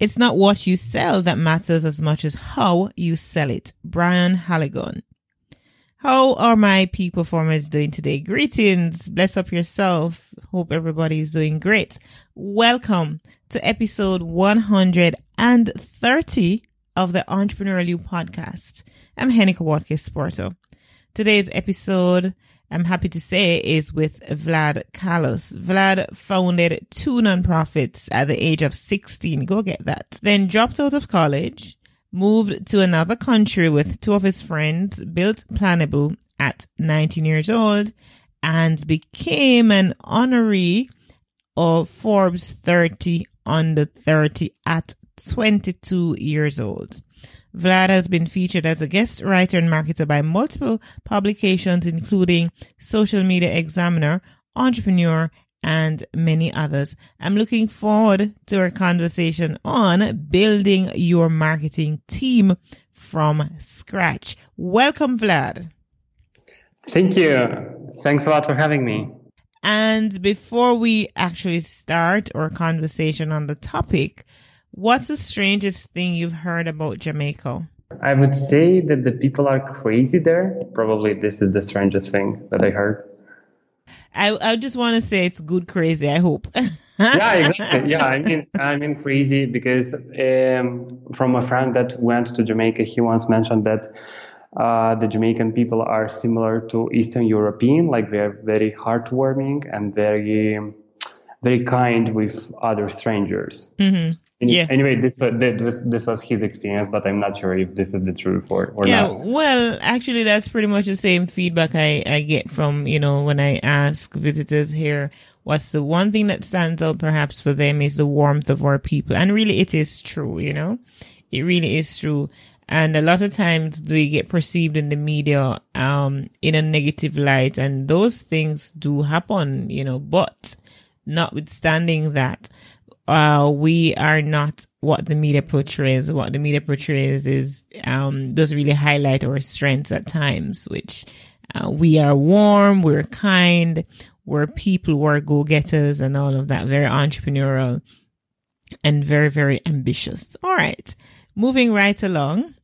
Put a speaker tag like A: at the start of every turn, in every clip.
A: It's not what you sell that matters as much as how you sell it. Brian Halligan. How are my peak performers doing today? Greetings. Bless up yourself. Hope everybody is doing great. Welcome to episode 130 of the Entrepreneurial You podcast. I'm Heneka Watkis Porter. Today's episode I'm happy to say is with Vlad Calus. Vlad founded two nonprofits at the age of 16. Go get that. Then dropped out of college, moved to another country with two of his friends, built Planable at 19 years old, and became an honoree of Forbes 30 under 30 at 22 years old. Vlad has been featured as a guest writer and marketer by multiple publications, including Social Media Examiner, Entrepreneur, and many others. I'm looking forward to our conversation on building your marketing team from scratch. Welcome, Vlad.
B: Thank you. Thanks a lot for having me.
A: And before we actually start our conversation on the topic, What's the strangest thing you've heard about Jamaica?
B: I would say that the people are crazy there. Probably this is the strangest thing that I heard.
A: I, I just want to say it's good crazy. I hope.
B: yeah, exactly. Yeah, I mean, I mean crazy because um, from a friend that went to Jamaica, he once mentioned that uh, the Jamaican people are similar to Eastern European, like they're very heartwarming and very, very kind with other strangers.
A: Mm-hmm yeah.
B: Anyway, this was, this this was his experience, but I'm not sure if this is the truth or, or
A: yeah,
B: not.
A: Well, actually, that's pretty much the same feedback I, I get from, you know, when I ask visitors here, what's the one thing that stands out perhaps for them is the warmth of our people. And really, it is true, you know, it really is true. And a lot of times we get perceived in the media, um, in a negative light and those things do happen, you know, but notwithstanding that, uh, we are not what the media portrays. What the media portrays is, um, does really highlight our strengths at times, which, uh, we are warm, we're kind, we're people, we're go-getters and all of that, very entrepreneurial and very, very ambitious. All right. Moving right along.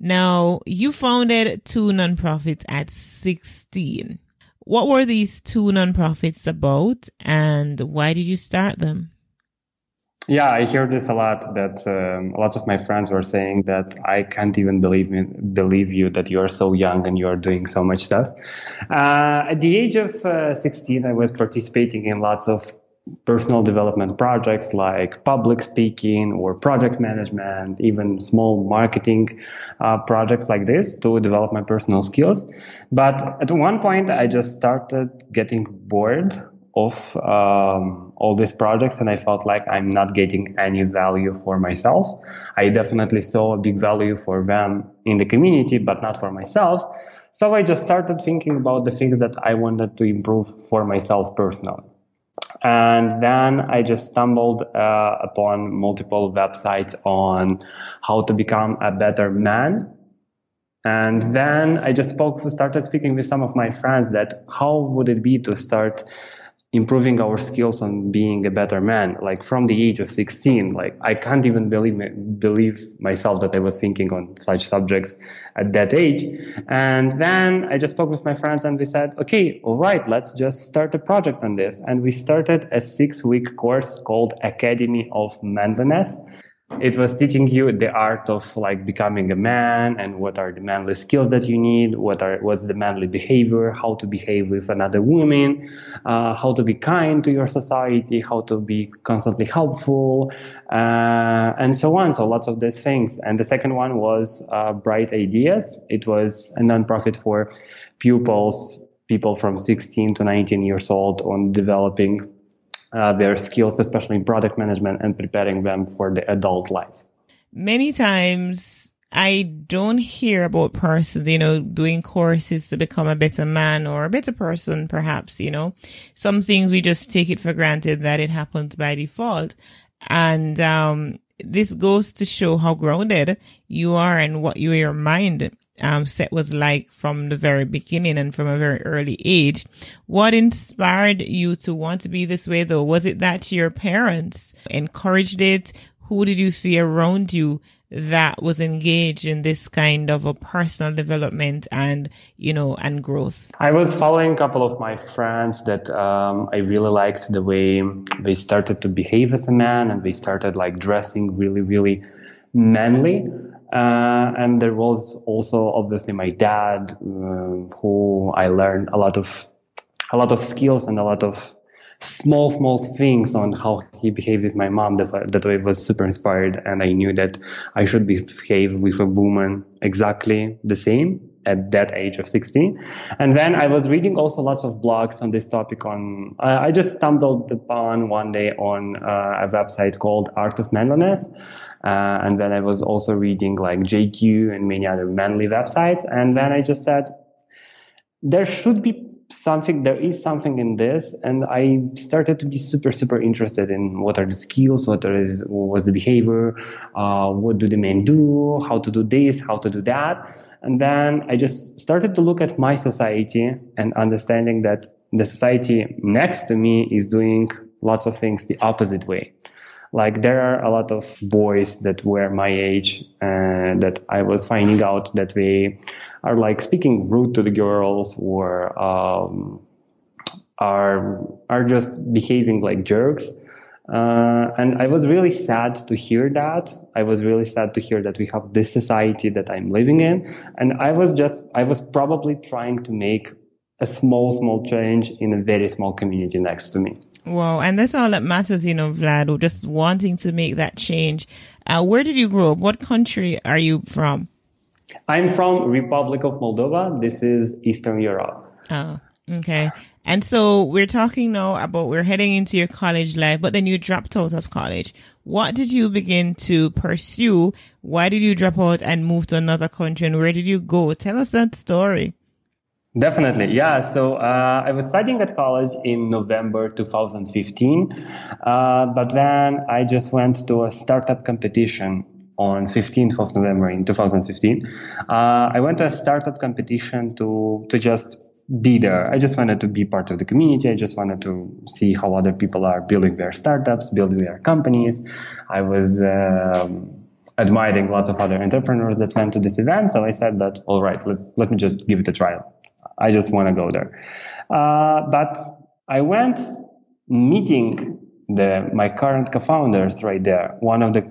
A: Now, you founded two nonprofits at 16. What were these two nonprofits about and why did you start them?
B: Yeah, I hear this a lot. That um, lots of my friends were saying that I can't even believe me, believe you that you are so young and you are doing so much stuff. Uh, at the age of uh, 16, I was participating in lots of personal development projects like public speaking or project management, even small marketing uh, projects like this to develop my personal skills. But at one point, I just started getting bored of um, all these projects and I felt like I'm not getting any value for myself. I definitely saw a big value for them in the community, but not for myself. So I just started thinking about the things that I wanted to improve for myself personally. And then I just stumbled uh, upon multiple websites on how to become a better man and then I just spoke, started speaking with some of my friends that how would it be to start improving our skills on being a better man. Like from the age of 16 like i can't even believe believe myself that i was thinking on such subjects at that age. And then i just spoke with my friends and we said okay all right let's just start a project on this. And we started a six week course called academy of manliness it was teaching you the art of like becoming a man and what are the manly skills that you need what are what's the manly behavior how to behave with another woman uh, how to be kind to your society how to be constantly helpful uh, and so on. So lots of these things. And the second one was uh, bright ideas. It was a nonprofit for pupils people from 16 to 19 years old on developing uh, their skills, especially in product management and preparing them for the adult life.
A: Many times I don't hear about persons, you know, doing courses to become a better man or a better person, perhaps, you know. Some things we just take it for granted that it happens by default. And, um, this goes to show how grounded you are and what your mind um, set was like from the very beginning and from a very early age. What inspired you to want to be this way though? Was it that your parents encouraged it? Who did you see around you that was engaged in this kind of a personal development and you know and growth.
B: I was following a couple of my friends that um, i really liked the way they started to behave as a man and they started like dressing really really manly. Uh, and there was also obviously my dad uh, who i learned a lot of a lot of skills and a lot of small, small things on how he behaved with my mom that, that I was super inspired. And I knew that I should behave with a woman exactly the same at that age of 16. And then I was reading also lots of blogs on this topic on, uh, I just stumbled upon one day on uh, a website called Art of Manliness. Uh, and then I was also reading like GQ and many other manly websites. And then I just said, there should be something there is something in this and i started to be super super interested in what are the skills what are what was the behavior uh, what do the men do how to do this how to do that. And then i just started to look at my society and understanding that the society next to me is doing lots of things the opposite way like there are a lot of boys that were my age uh, that I was finding out that they are like speaking rude to the girls or um, are are just behaving like jerks. Uh, and I was really sad to hear that. I was really sad to hear that we have this society that I'm living in. And I was just, I was probably trying to make a small, small change in a very small community next to me.
A: Wow. And that's all that matters, you know, Vlad, or just wanting to make that change. Uh, where did you grow up? What country are you from?
B: I'm from Republic of Moldova. This is Eastern Europe.
A: Oh, okay. And so we're talking now about we're heading into your college life, but then you dropped out of college. What did you begin to pursue? Why did you drop out and move to another country? And where did you go? Tell us that story.
B: Definitely, yeah. So uh, I was studying at college in November 2015, uh, but then I just went to a startup competition on 15th of November in 2015. Uh, I went to a startup competition to to just be there. I just wanted to be part of the community. I just wanted to see how other people are building their startups, building their companies. I was. Um, admiring lots of other entrepreneurs that went to this event. So I said that, all right, let, let me just give it a trial. I just want to go there. Uh, but I went meeting the my current co-founders right there. One of the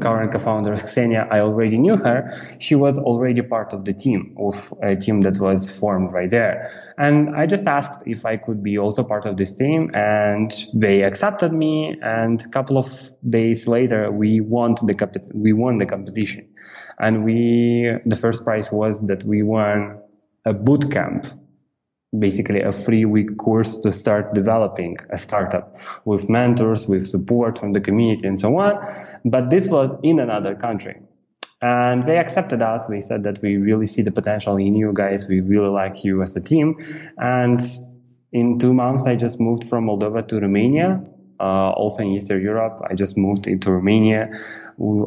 B: current co-founders, Xenia, I already knew her. She was already part of the team of a team that was formed right there. And I just asked if I could be also part of this team and they accepted me. And a couple of days later, we won the, we won the competition. And we, the first prize was that we won a boot camp, basically a free week course to start developing a startup with mentors, with support from the community and so on. But this was in another country. And they accepted us. They said that we really see the potential in you guys. We really like you as a team. And in two months, I just moved from Moldova to Romania uh, also in Eastern Europe. I just moved into Romania.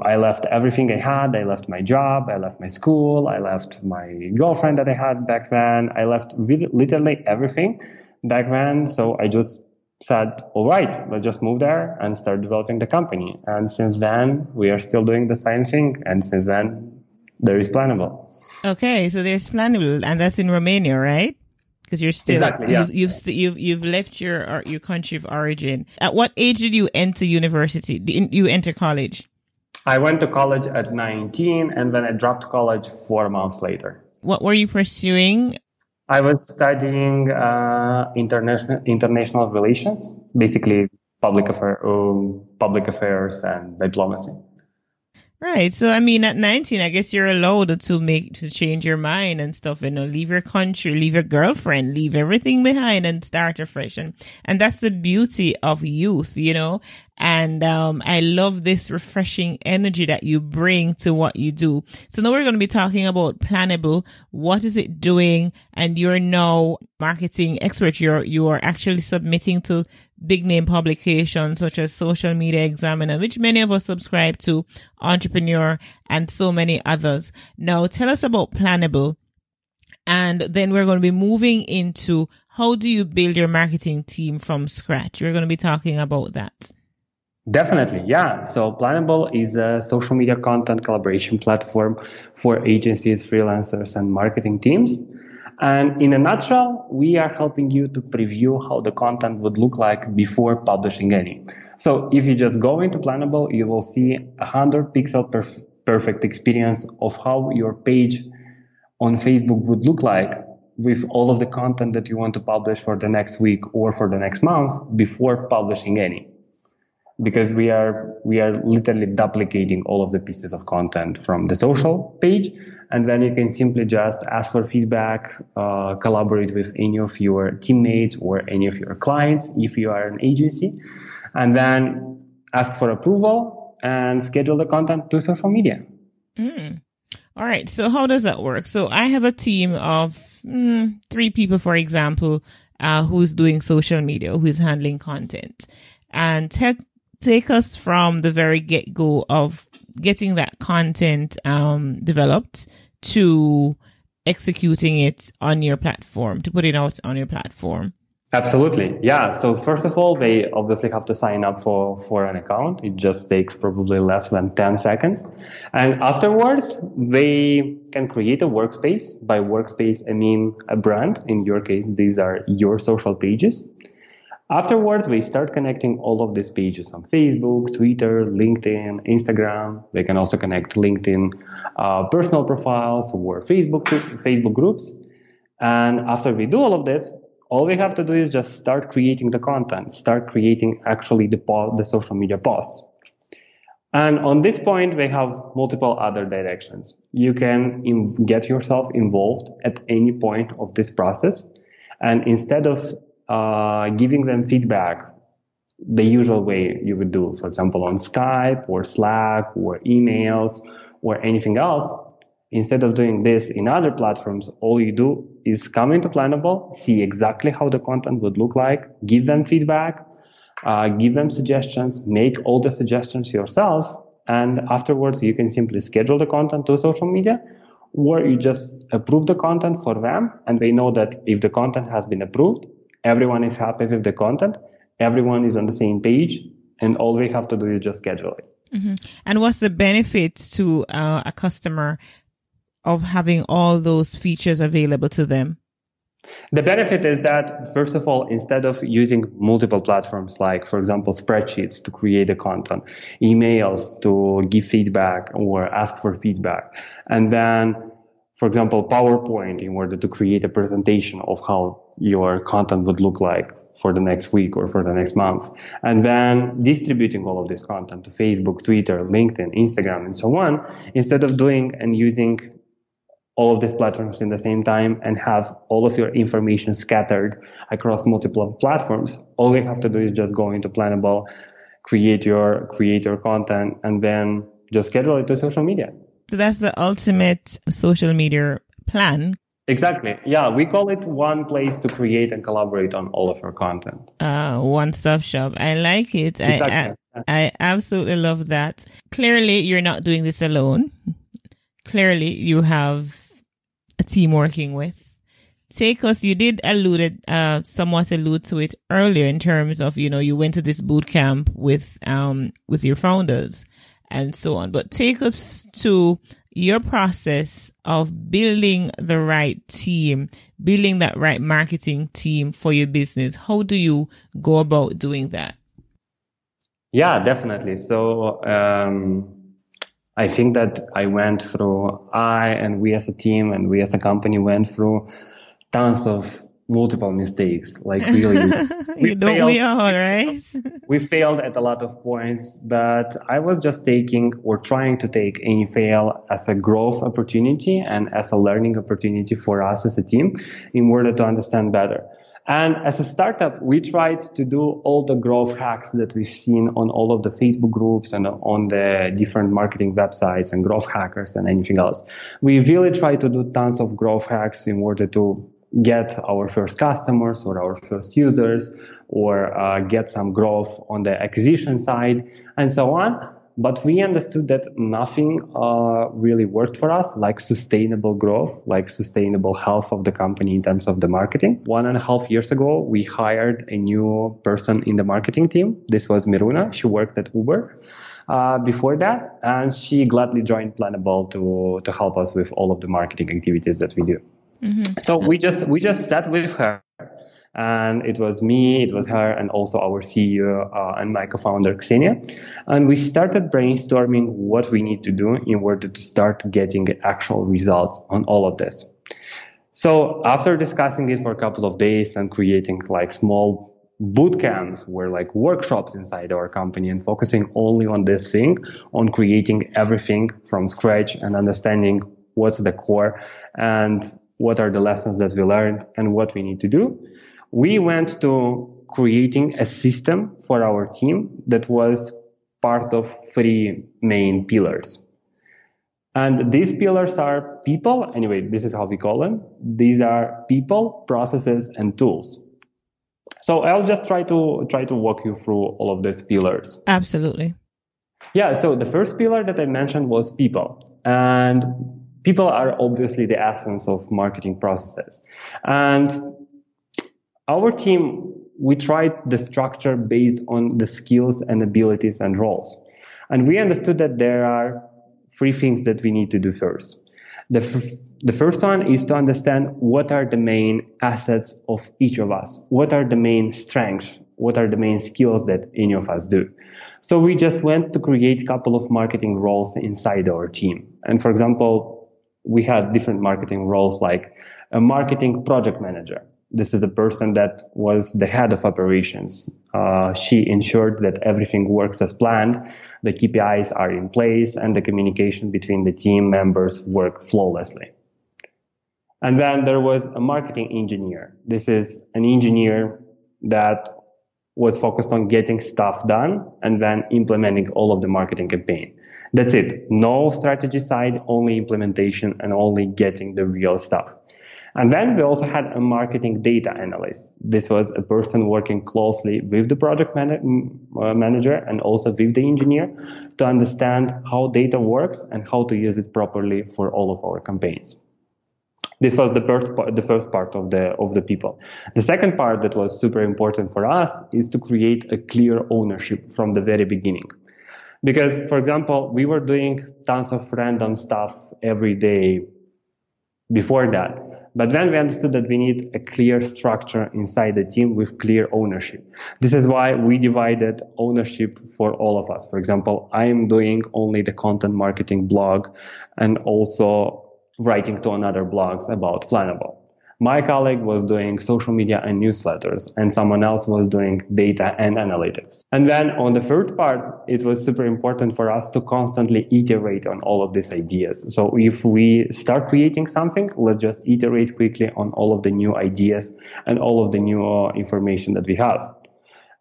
B: I left everything I had. I left my job. I left my school. I left my girlfriend that I had back then. I left really, literally everything back then. So I just said, all right, let's just move there and start developing the company. And since then, we are still doing the same thing. And since then, there is Planable.
A: Okay, so there's Planable, and that's in Romania, right? Because you're still
B: exactly, yeah.
A: you've, you've you've you've left your your country of origin. At what age did you enter university? Did you enter college?
B: I went to college at 19 and then I dropped college four months later.
A: What were you pursuing?
B: I was studying uh, international international relations, basically public affair, um, public affairs and diplomacy.
A: Right. So, I mean, at 19, I guess you're allowed to make, to change your mind and stuff, you know, leave your country, leave your girlfriend, leave everything behind and start afresh. And, and that's the beauty of youth, you know, and, um, I love this refreshing energy that you bring to what you do. So now we're going to be talking about Planable. What is it doing? And you're now marketing expert. You're, you are actually submitting to big name publications such as Social Media Examiner, which many of us subscribe to, Entrepreneur, and so many others. Now, tell us about Planable. And then we're going to be moving into how do you build your marketing team from scratch? We're going to be talking about that.
B: Definitely, yeah. So Planable is a social media content collaboration platform for agencies, freelancers, and marketing teams. And in a nutshell, we are helping you to preview how the content would look like before publishing any. So if you just go into Planable, you will see a 100 pixel perf- perfect experience of how your page on Facebook would look like with all of the content that you want to publish for the next week or for the next month before publishing any because we are we are literally duplicating all of the pieces of content from the social page and then you can simply just ask for feedback uh, collaborate with any of your teammates or any of your clients if you are an agency. And then ask for approval and schedule the content to social media.
A: Mm. all right. So how does that work? So i have a team of mm, three people for example uh, who's doing social media who's handling content. And tech take us from the very get go of getting that content um, developed to executing it on your platform, to put it out on your platform?
B: Absolutely. Yeah. So first of all, they obviously have to sign up for, for an account. It just takes probably less than 10 seconds. And afterwards, they can create a workspace. By workspace, I mean a brand. In your case, these are your social pages. Afterwards, we start connecting all of these pages on Facebook, Twitter, LinkedIn, Instagram. They can also connect LinkedIn uh, personal profiles or Facebook Facebook groups. And after we do all of this, all we have to do is just start creating the content, start creating actually the the social media posts. And on this point, we have multiple other directions. You can get yourself involved at any point of this process. And instead of uh, giving them feedback the usual way you would do, for example, on Skype or Slack or emails or anything else. Instead of doing this in other platforms, all you do is come into Planable, see exactly how the content would look like, give them feedback, uh, give them suggestions, make all the suggestions yourself, and afterwards you can simply schedule the content to social media, or you just approve the content for them, and they know that if the content has been approved, everyone is happy with the content, everyone is on the same page, and all we have to do is just schedule it.
A: Mm-hmm. And what's the benefit to uh, a customer of having all those features available to them?
B: The benefit is that, first of all, instead of using multiple platforms like, for example, spreadsheets to create the content, emails to give feedback or ask for feedback, and then for example, PowerPoint in order to create a presentation of how your content would look like for the next week or for the next month. And then distributing all of this content to Facebook, Twitter, LinkedIn, Instagram, and so on, instead of doing and using all of these platforms in the same time and have all of your information scattered across multiple platforms. All you have to do is just go into Planable, create your, create your content, and then just schedule it to social media.
A: So that's the ultimate social media plan.
B: Exactly. Yeah, we call it one place to create and collaborate on all of our content.
A: Uh, one stop shop. I like it. Exactly. I, I, I absolutely love that. Clearly, you're not doing this alone. Clearly, you have a team working with. Take us, you did allude, uh, somewhat allude to it earlier in terms of, you know, you went to this boot camp with, um, with your founders and so on. But take us to your process of building the right team, building that right marketing team for your business. How do you go about doing that?
B: Yeah, definitely. So, um, I think that I went through, I and we as a team and we as a company went through tons of multiple mistakes. Like really,
A: we don't failed, we all, right?
B: we failed at a lot of points, but I was just taking or trying to take any fail as a growth opportunity and as a learning opportunity for us as a team in order to understand better. And as a startup, we tried to do all the growth hacks that we've seen on all of the Facebook groups and on the different marketing websites and growth hackers and anything else. We really tried to do tons of growth hacks in order to get our first customers or our first users or uh, get some growth on the acquisition side and so on. But we understood that nothing uh, really worked for us, like sustainable growth, like sustainable health of the company in terms of the marketing. One and a half years ago, we hired a new person in the marketing team. This was Miruna. She worked at Uber. Uh, before that, and she gladly joined Planable to to help us with all of the marketing activities that we do. Mm-hmm. So we just we just sat with her, and it was me, it was her, and also our CEO uh, and my co-founder Xenia, and we started brainstorming what we need to do in order to start getting actual results on all of this. So after discussing it for a couple of days and creating like small boot camps were like workshops inside our company and focusing only on this thing, on creating everything from scratch and understanding what's the core and what are the lessons that we learned and what we need to do. We went to creating a system for our team that was part of three main pillars. And these pillars are people. Anyway, this is how we call them. These are people, processes, and tools. So I'll just try to try to walk you through all of these pillars.
A: Absolutely.
B: Yeah. So the first pillar that I mentioned was people. And people are obviously the essence of marketing processes. And our team, we tried the structure based on the skills and abilities and roles. And we understood that there are three things that we need to do first. The, f- the first one is to understand what are the main assets of each of us. What are the main strengths? What are the main skills that any of us do? So we just went to create a couple of marketing roles inside our team. And for example, we had different marketing roles like a marketing project manager. This is a person that was the head of operations. Uh, she ensured that everything works as planned, the KPIs are in place, and the communication between the team members work flawlessly. And then there was a marketing engineer. This is an engineer that was focused on getting stuff done and then implementing all of the marketing campaign. That's it. No strategy side, only implementation and only getting the real stuff. And then we also had a marketing data analyst. This was a person working closely with the project man- uh, manager and also with the engineer to understand how data works and how to use it properly for all of our campaigns. This was the first part, the first part of the of the people. The second part that was super important for us is to create a clear ownership from the very beginning. Because, for example, we were doing tons of random stuff every day before that. But then we understood that we need a clear structure inside the team with clear ownership. This is why we divided ownership for all of us. For example, I am doing only the content marketing blog and also writing to another blogs about Planable. My colleague was doing social media and newsletters, and someone else was doing data and analytics. And then on the third part, it was super important for us to constantly iterate on all of these ideas. So if we start creating something, let's just iterate quickly on all of the new ideas and all of the new uh, information that we have.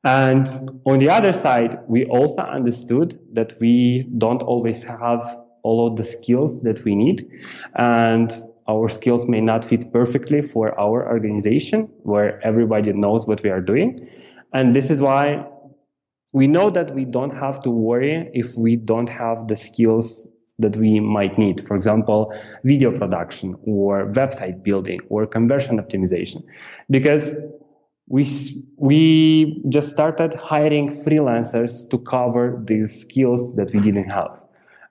B: And on the other side, we also understood that we don't always have all of the skills that we need. And our skills may not fit perfectly for our organization where everybody knows what we are doing. And this is why we know that we don't have to worry if we don't have the skills that we might need. For example, video production or website building or conversion optimization. Because we, we just started hiring freelancers to cover these skills that we didn't have.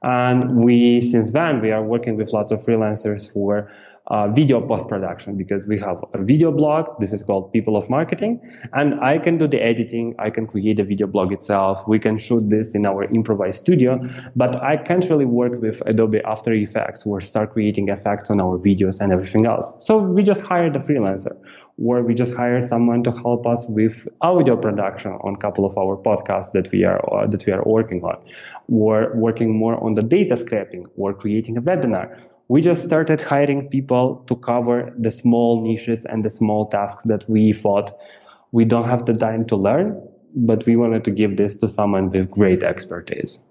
B: And we, since then, we are working with lots of freelancers for uh, video post production because we have a video blog. This is called People of Marketing. And I can do the editing. I can create a video blog itself. We can shoot this in our improvised studio, but I can't really work with Adobe After Effects or start creating effects on our videos and everything else. So we just hired a freelancer. Or we just hire someone to help us with audio production on a couple of our podcasts that we are uh, that we are working on, or working more on the data scraping, or creating a webinar. We just started hiring people to cover the small niches and the small tasks that we thought we don't have the time to learn, but we wanted to give this to someone with great expertise.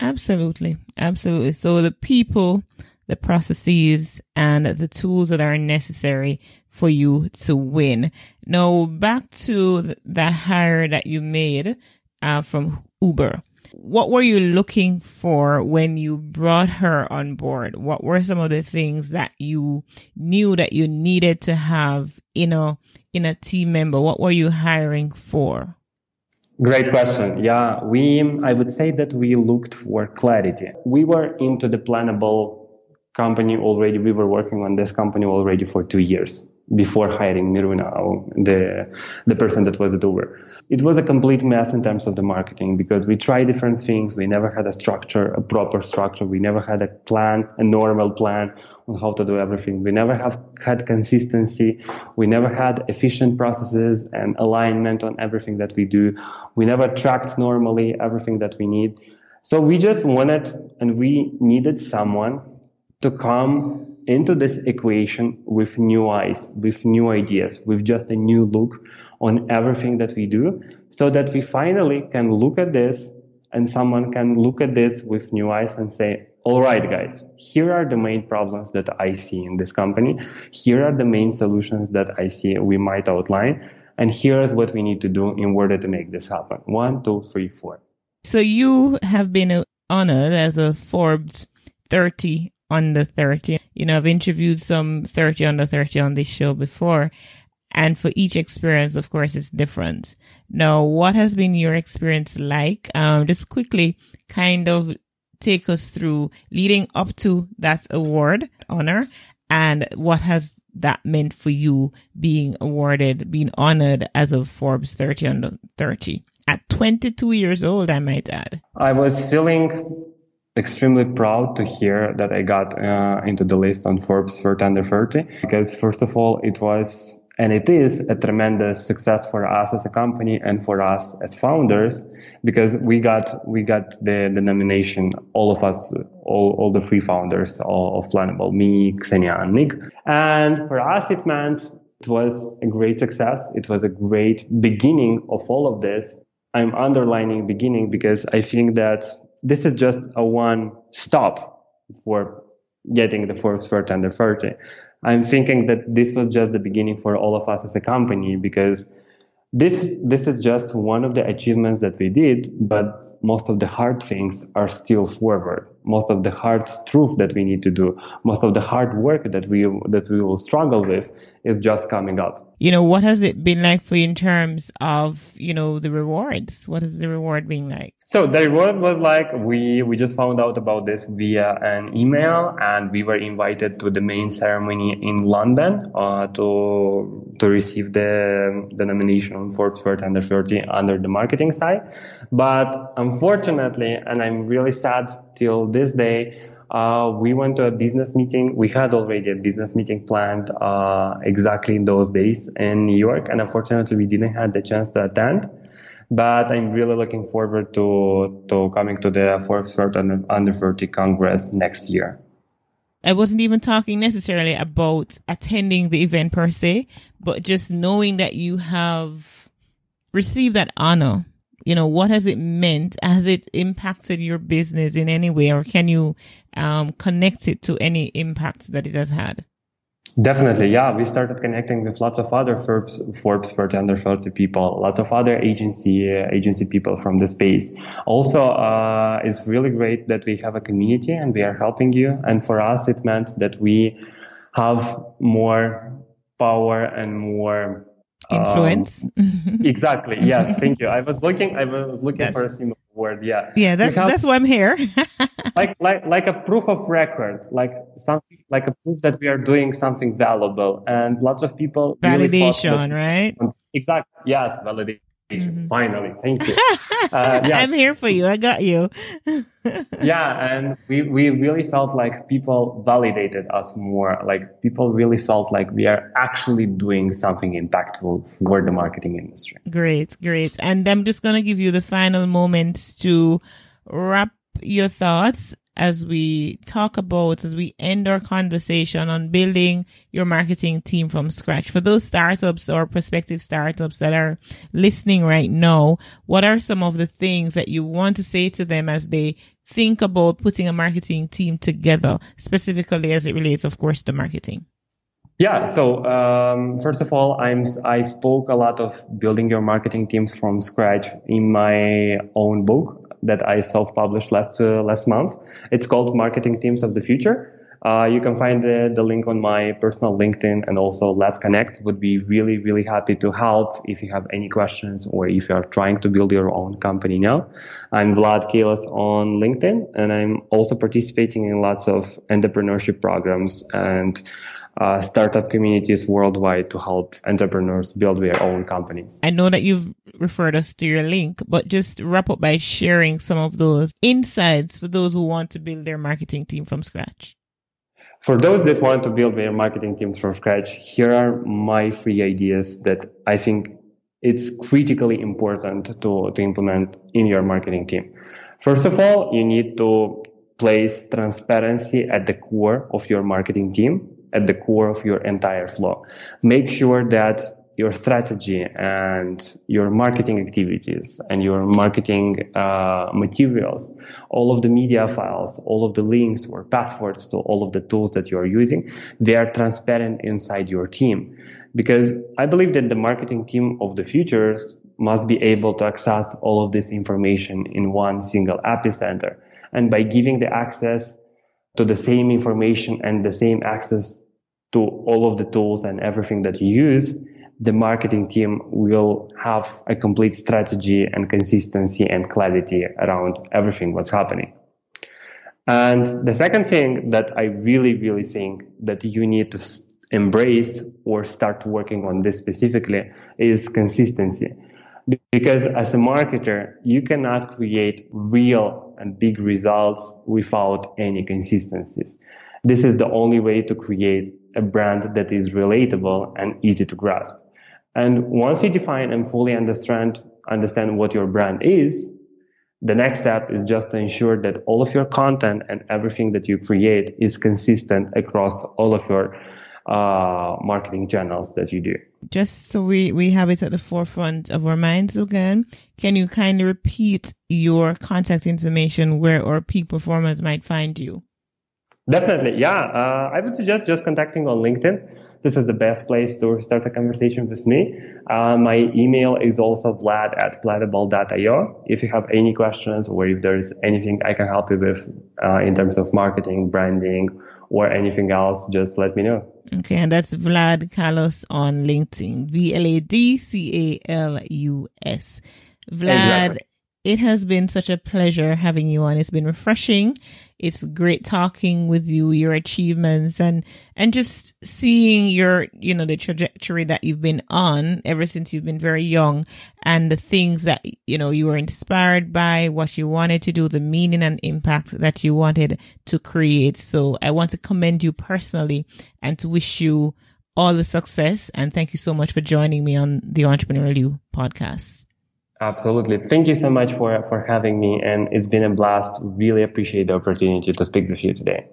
A: Absolutely. Absolutely. So the people, the processes and the tools that are necessary for you to win. Now back to the hire that you made uh, from Uber. What were you looking for when you brought her on board? What were some of the things that you knew that you needed to have in a in a team member? What were you hiring for?
B: Great question. Yeah, we, I would say that we looked for clarity. We were into the plannable company already. We were working on this company already for two years before hiring Miruna, uh, the, the person that was at Uber. It was a complete mess in terms of the marketing because we tried different things. We never had a structure, a proper structure. We never had a plan, a normal plan on how to do everything. We never have had consistency. We never had efficient processes and alignment on everything that we do. We never tracked normally everything that we need. So we just wanted and we needed someone to come into this equation with new eyes, with new ideas, with just a new look on everything that we do so that we finally can look at this and someone can look at this with new eyes and say, all right, guys, here are the main problems that I see in this company. Here are the main solutions that I see we might outline. And here's what we need to do in order to make this happen. One, two, three, four.
A: So you have been honored as a Forbes 30 under 30. You know, I've interviewed some 30 under 30 on this show before. And for each experience, of course, it's different. Now, what has been your experience like? Um, just quickly kind of take us through leading up to that award honor and what has that meant for you being awarded, being honored as a Forbes 30 under 30 at 22 years old, I might add.
B: I was feeling extremely proud to hear that I got uh, into the list on Forbes 30 under 30 because first of all, it was and it is a tremendous success for us as a company and for us as founders because we got we got the, the nomination all of us all, all the three founders of Planable me Xenia and Nick. And for us it meant it was a great success. It was a great beginning of all of this. I'm underlining beginning because I think that this is just a one stop for getting the Forbes 30 under 30. I'm thinking that this was just the beginning for all of us as a company because this this is just one of the achievements that we did, but most of the hard things are still forward. Most of the hard truth that we need to do, most of the hard work that we that we will struggle with is just coming up.
A: You know, what has it been like for you in terms of, you know, the rewards? What has the reward been like?
B: So the reward was like we we just found out about this via an email and we were invited to the main ceremony in London uh, to to receive the the nomination on Forbes 30 under 30 under the marketing side. But unfortunately, and I'm really sad till this day, uh, we went to a business meeting. We had already a business meeting planned uh, exactly in those days in New York, and unfortunately, we didn't have the chance to attend. But I'm really looking forward to to coming to the Forbes under, under 30 Congress next year.
A: I wasn't even talking necessarily about attending the event per se, but just knowing that you have received that honor you know, what has it meant? Has it impacted your business in any way or can you um, connect it to any impact that it has had?
B: Definitely, yeah. We started connecting with lots of other Forbes, Forbes 30 under 30 people, lots of other agency uh, agency people from the space. Also, uh, it's really great that we have a community and we are helping you. And for us, it meant that we have more power and more
A: influence.
B: Um, exactly. Yes. Thank you. I was looking. I was looking yes. for a single word. Yeah.
A: Yeah. that's, that's why I'm here.
B: like like like a proof of record, like something like a proof that we are doing something valuable, and lots of people
A: validation, really right?
B: Exactly. Yes, validation. Mm-hmm. Finally, thank you.
A: Uh, yeah. I'm here for you. I got you.
B: yeah, and we we really felt like people validated us more. Like people really felt like we are actually doing something impactful for the marketing industry.
A: Great, great. And I'm just gonna give you the final moments to wrap your thoughts as we talk about, as we end our conversation on building your marketing team from scratch. For those startups or prospective startups that are listening right now, what are some of the things that you want to say to them as they think about putting a marketing team together, specifically as it relates, of course, to marketing?
B: Yeah. So um, first of all, I'm I spoke a lot of building your marketing teams from scratch in my own book that I self-published last uh, last month. It's called Marketing Teams of the Future. Uh, you can find the, the link on my personal LinkedIn and also Let's Connect. Would be really, really happy to help if you have any questions or if you are trying to build your own company now. I'm Vlad Calus on LinkedIn and I'm also participating in lots of entrepreneurship programs and uh, startup communities worldwide to help entrepreneurs build their own companies.
A: I know that you've referred us to your link, but just wrap up by sharing some of those insights for those who want to build their marketing team from scratch.
B: For those that want to build their marketing teams from scratch, here are my three ideas that I think it's critically important to, to implement in your marketing team. First of all, you need to place transparency at the core of your marketing team at the core of your entire flow. Make sure that your strategy and your marketing activities and your marketing uh, materials, all of the media files, all of the links or passwords to all of the tools that you are using, they are transparent inside your team. Because I believe that the marketing team of the future must be able to access all of this information in one single epicenter. And by giving the access to the same information and the same access to all of the tools and everything that you use, the marketing team will have a complete strategy and consistency and clarity around everything what's happening. And the second thing that I really, really think that you need to embrace or start working on this specifically is consistency. Because as a marketer, you cannot create real and big results without any consistencies. This is the only way to create a brand that is relatable and easy to grasp. And once you define and fully understand, understand what your brand is, the next step is just to ensure that all of your content and everything that you create is consistent across all of your uh, marketing channels that you do.
A: Just so we, we have it at the forefront of our minds again, can you kindly repeat your contact information where our peak performers might find you?
B: Definitely, yeah. Uh, I would suggest just contacting on LinkedIn. This is the best place to start a conversation with me. Uh, my email is also vlad at planable.io. If you have any questions or if there's anything I can help you with uh, in terms of marketing, branding, or anything else, just let me know.
A: Okay, and that's Vlad Calus on LinkedIn. V L A D C A L U S. Vlad. Exactly it has been such a pleasure having you on. It's been refreshing. It's great talking with you, your achievements and, and just seeing your, you know, the trajectory that you've been on ever since you've been very young and the things that, you know, you were inspired by, what you wanted to do, the meaning and impact that you wanted to create. So I want to commend you personally and to wish you all the success. And thank you so much for joining me on the Entrepreneurial You podcast.
B: Absolutely. Thank you so much for, for having me. And it's been a blast. Really appreciate the opportunity to speak with you today.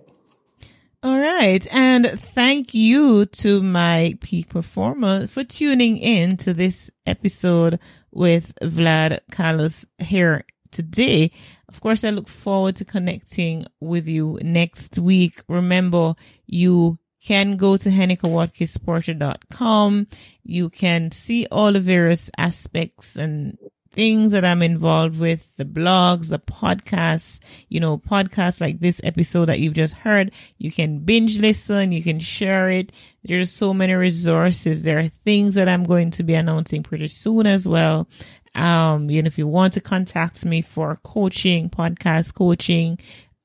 A: All right. And thank you to my peak performer for tuning in to this episode with Vlad Calus here today. Of course, I look forward to connecting with you next week. Remember, you can go to henekawatkisporter.com. You can see all the various aspects and things that I'm involved with, the blogs, the podcasts, you know, podcasts like this episode that you've just heard. You can binge listen. You can share it. There's so many resources. There are things that I'm going to be announcing pretty soon as well. Um, you know, if you want to contact me for coaching, podcast coaching,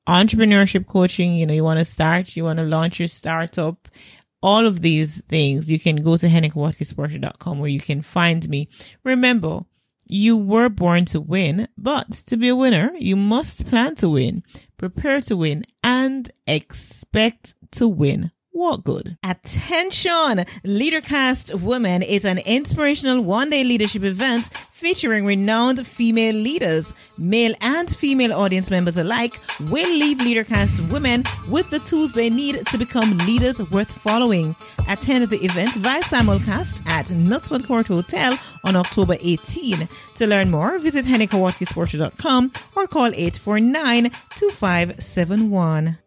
A: entrepreneurship coaching, you know, you want to start, you want to launch your startup, all of these things, you can go to henekawatkisporter.com where you can find me. Remember, You were born to win, but to be a winner, you must plan to win, prepare to win, and expect to win. What good? Attention! Leadercast Women is an inspirational one day leadership event featuring renowned female leaders. Male and female audience members alike will leave Leadercast Women with the tools they need to become leaders worth following. Attend the event via simulcast at Knutsford Court Hotel on October 18. To learn more, visit HenekaWatkisPorter.com or call 849 2571.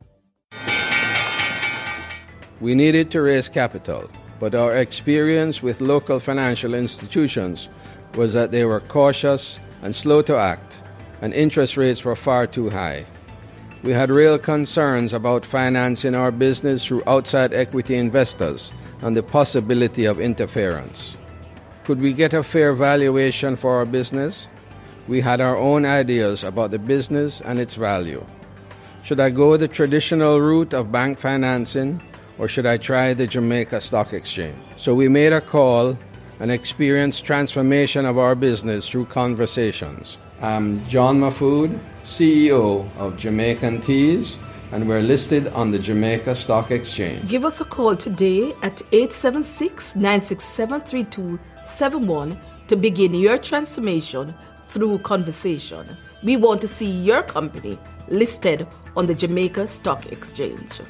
C: We needed to raise capital, but our experience with local financial institutions was that they were cautious and slow to act, and interest rates were far too high. We had real concerns about financing our business through outside equity investors and the possibility of interference. Could we get a fair valuation for our business? We had our own ideas about the business and its value. Should I go the traditional route of bank financing or should I try the Jamaica Stock Exchange? So we made a call and experienced transformation of our business through conversations. I'm John Mahfood, CEO of Jamaican Teas, and we're listed on the Jamaica Stock Exchange.
D: Give us a call today at 876 967 3271 to begin your transformation through conversation. We want to see your company listed on the Jamaica Stock Exchange.